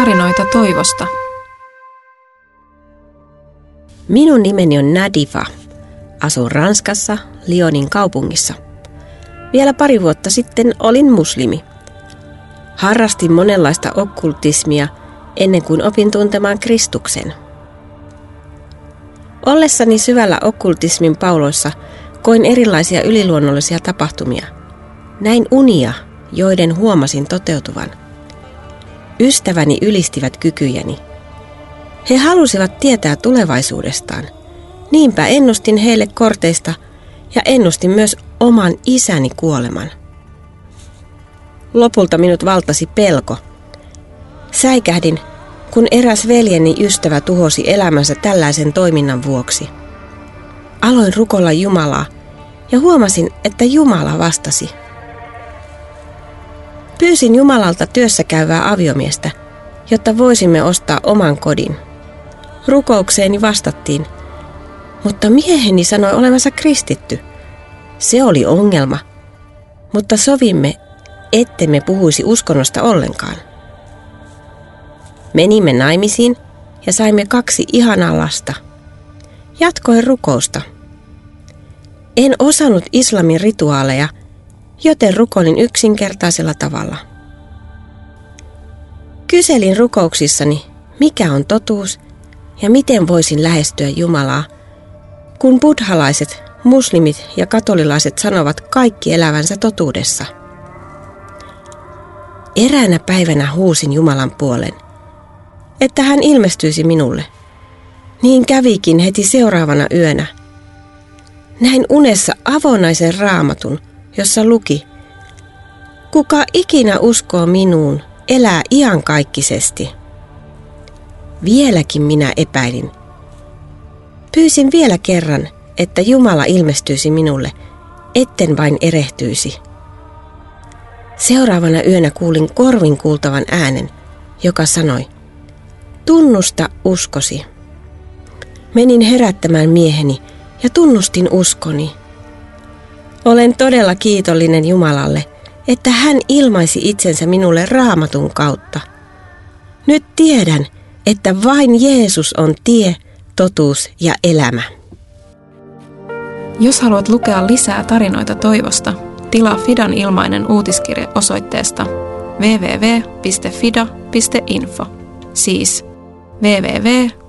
tarinoita toivosta. Minun nimeni on Nadifa. Asun Ranskassa, Lyonin kaupungissa. Vielä pari vuotta sitten olin muslimi. Harrastin monenlaista okkultismia ennen kuin opin tuntemaan Kristuksen. Ollessani syvällä okkultismin pauloissa koin erilaisia yliluonnollisia tapahtumia. Näin unia, joiden huomasin toteutuvan. Ystäväni ylistivät kykyjäni. He halusivat tietää tulevaisuudestaan. Niinpä ennustin heille korteista ja ennustin myös oman isäni kuoleman. Lopulta minut valtasi pelko. Säikähdin, kun eräs veljeni ystävä tuhosi elämänsä tällaisen toiminnan vuoksi. Aloin rukolla Jumalaa ja huomasin, että Jumala vastasi. Pyysin Jumalalta työssä käyvää aviomiestä, jotta voisimme ostaa oman kodin. Rukoukseeni vastattiin, mutta mieheni sanoi olevansa kristitty. Se oli ongelma, mutta sovimme, ettemme puhuisi uskonnosta ollenkaan. Menimme naimisiin ja saimme kaksi ihanaa lasta. Jatkoin rukousta. En osannut islamin rituaaleja, joten rukoilin yksinkertaisella tavalla. Kyselin rukouksissani, mikä on totuus ja miten voisin lähestyä Jumalaa, kun buddhalaiset, muslimit ja katolilaiset sanovat kaikki elävänsä totuudessa. Eräänä päivänä huusin Jumalan puolen, että hän ilmestyisi minulle. Niin kävikin heti seuraavana yönä. Näin unessa avonaisen raamatun, jossa luki, Kuka ikinä uskoo minuun, elää iankaikkisesti. Vieläkin minä epäilin. Pyysin vielä kerran, että Jumala ilmestyisi minulle, etten vain erehtyisi. Seuraavana yönä kuulin korvin kuultavan äänen, joka sanoi, tunnusta uskosi. Menin herättämään mieheni ja tunnustin uskoni. Olen todella kiitollinen Jumalalle, että hän ilmaisi itsensä minulle raamatun kautta. Nyt tiedän, että vain Jeesus on tie, totuus ja elämä. Jos haluat lukea lisää tarinoita toivosta, tilaa Fidan ilmainen uutiskirje osoitteesta www.fida.info. Siis www.fida.info.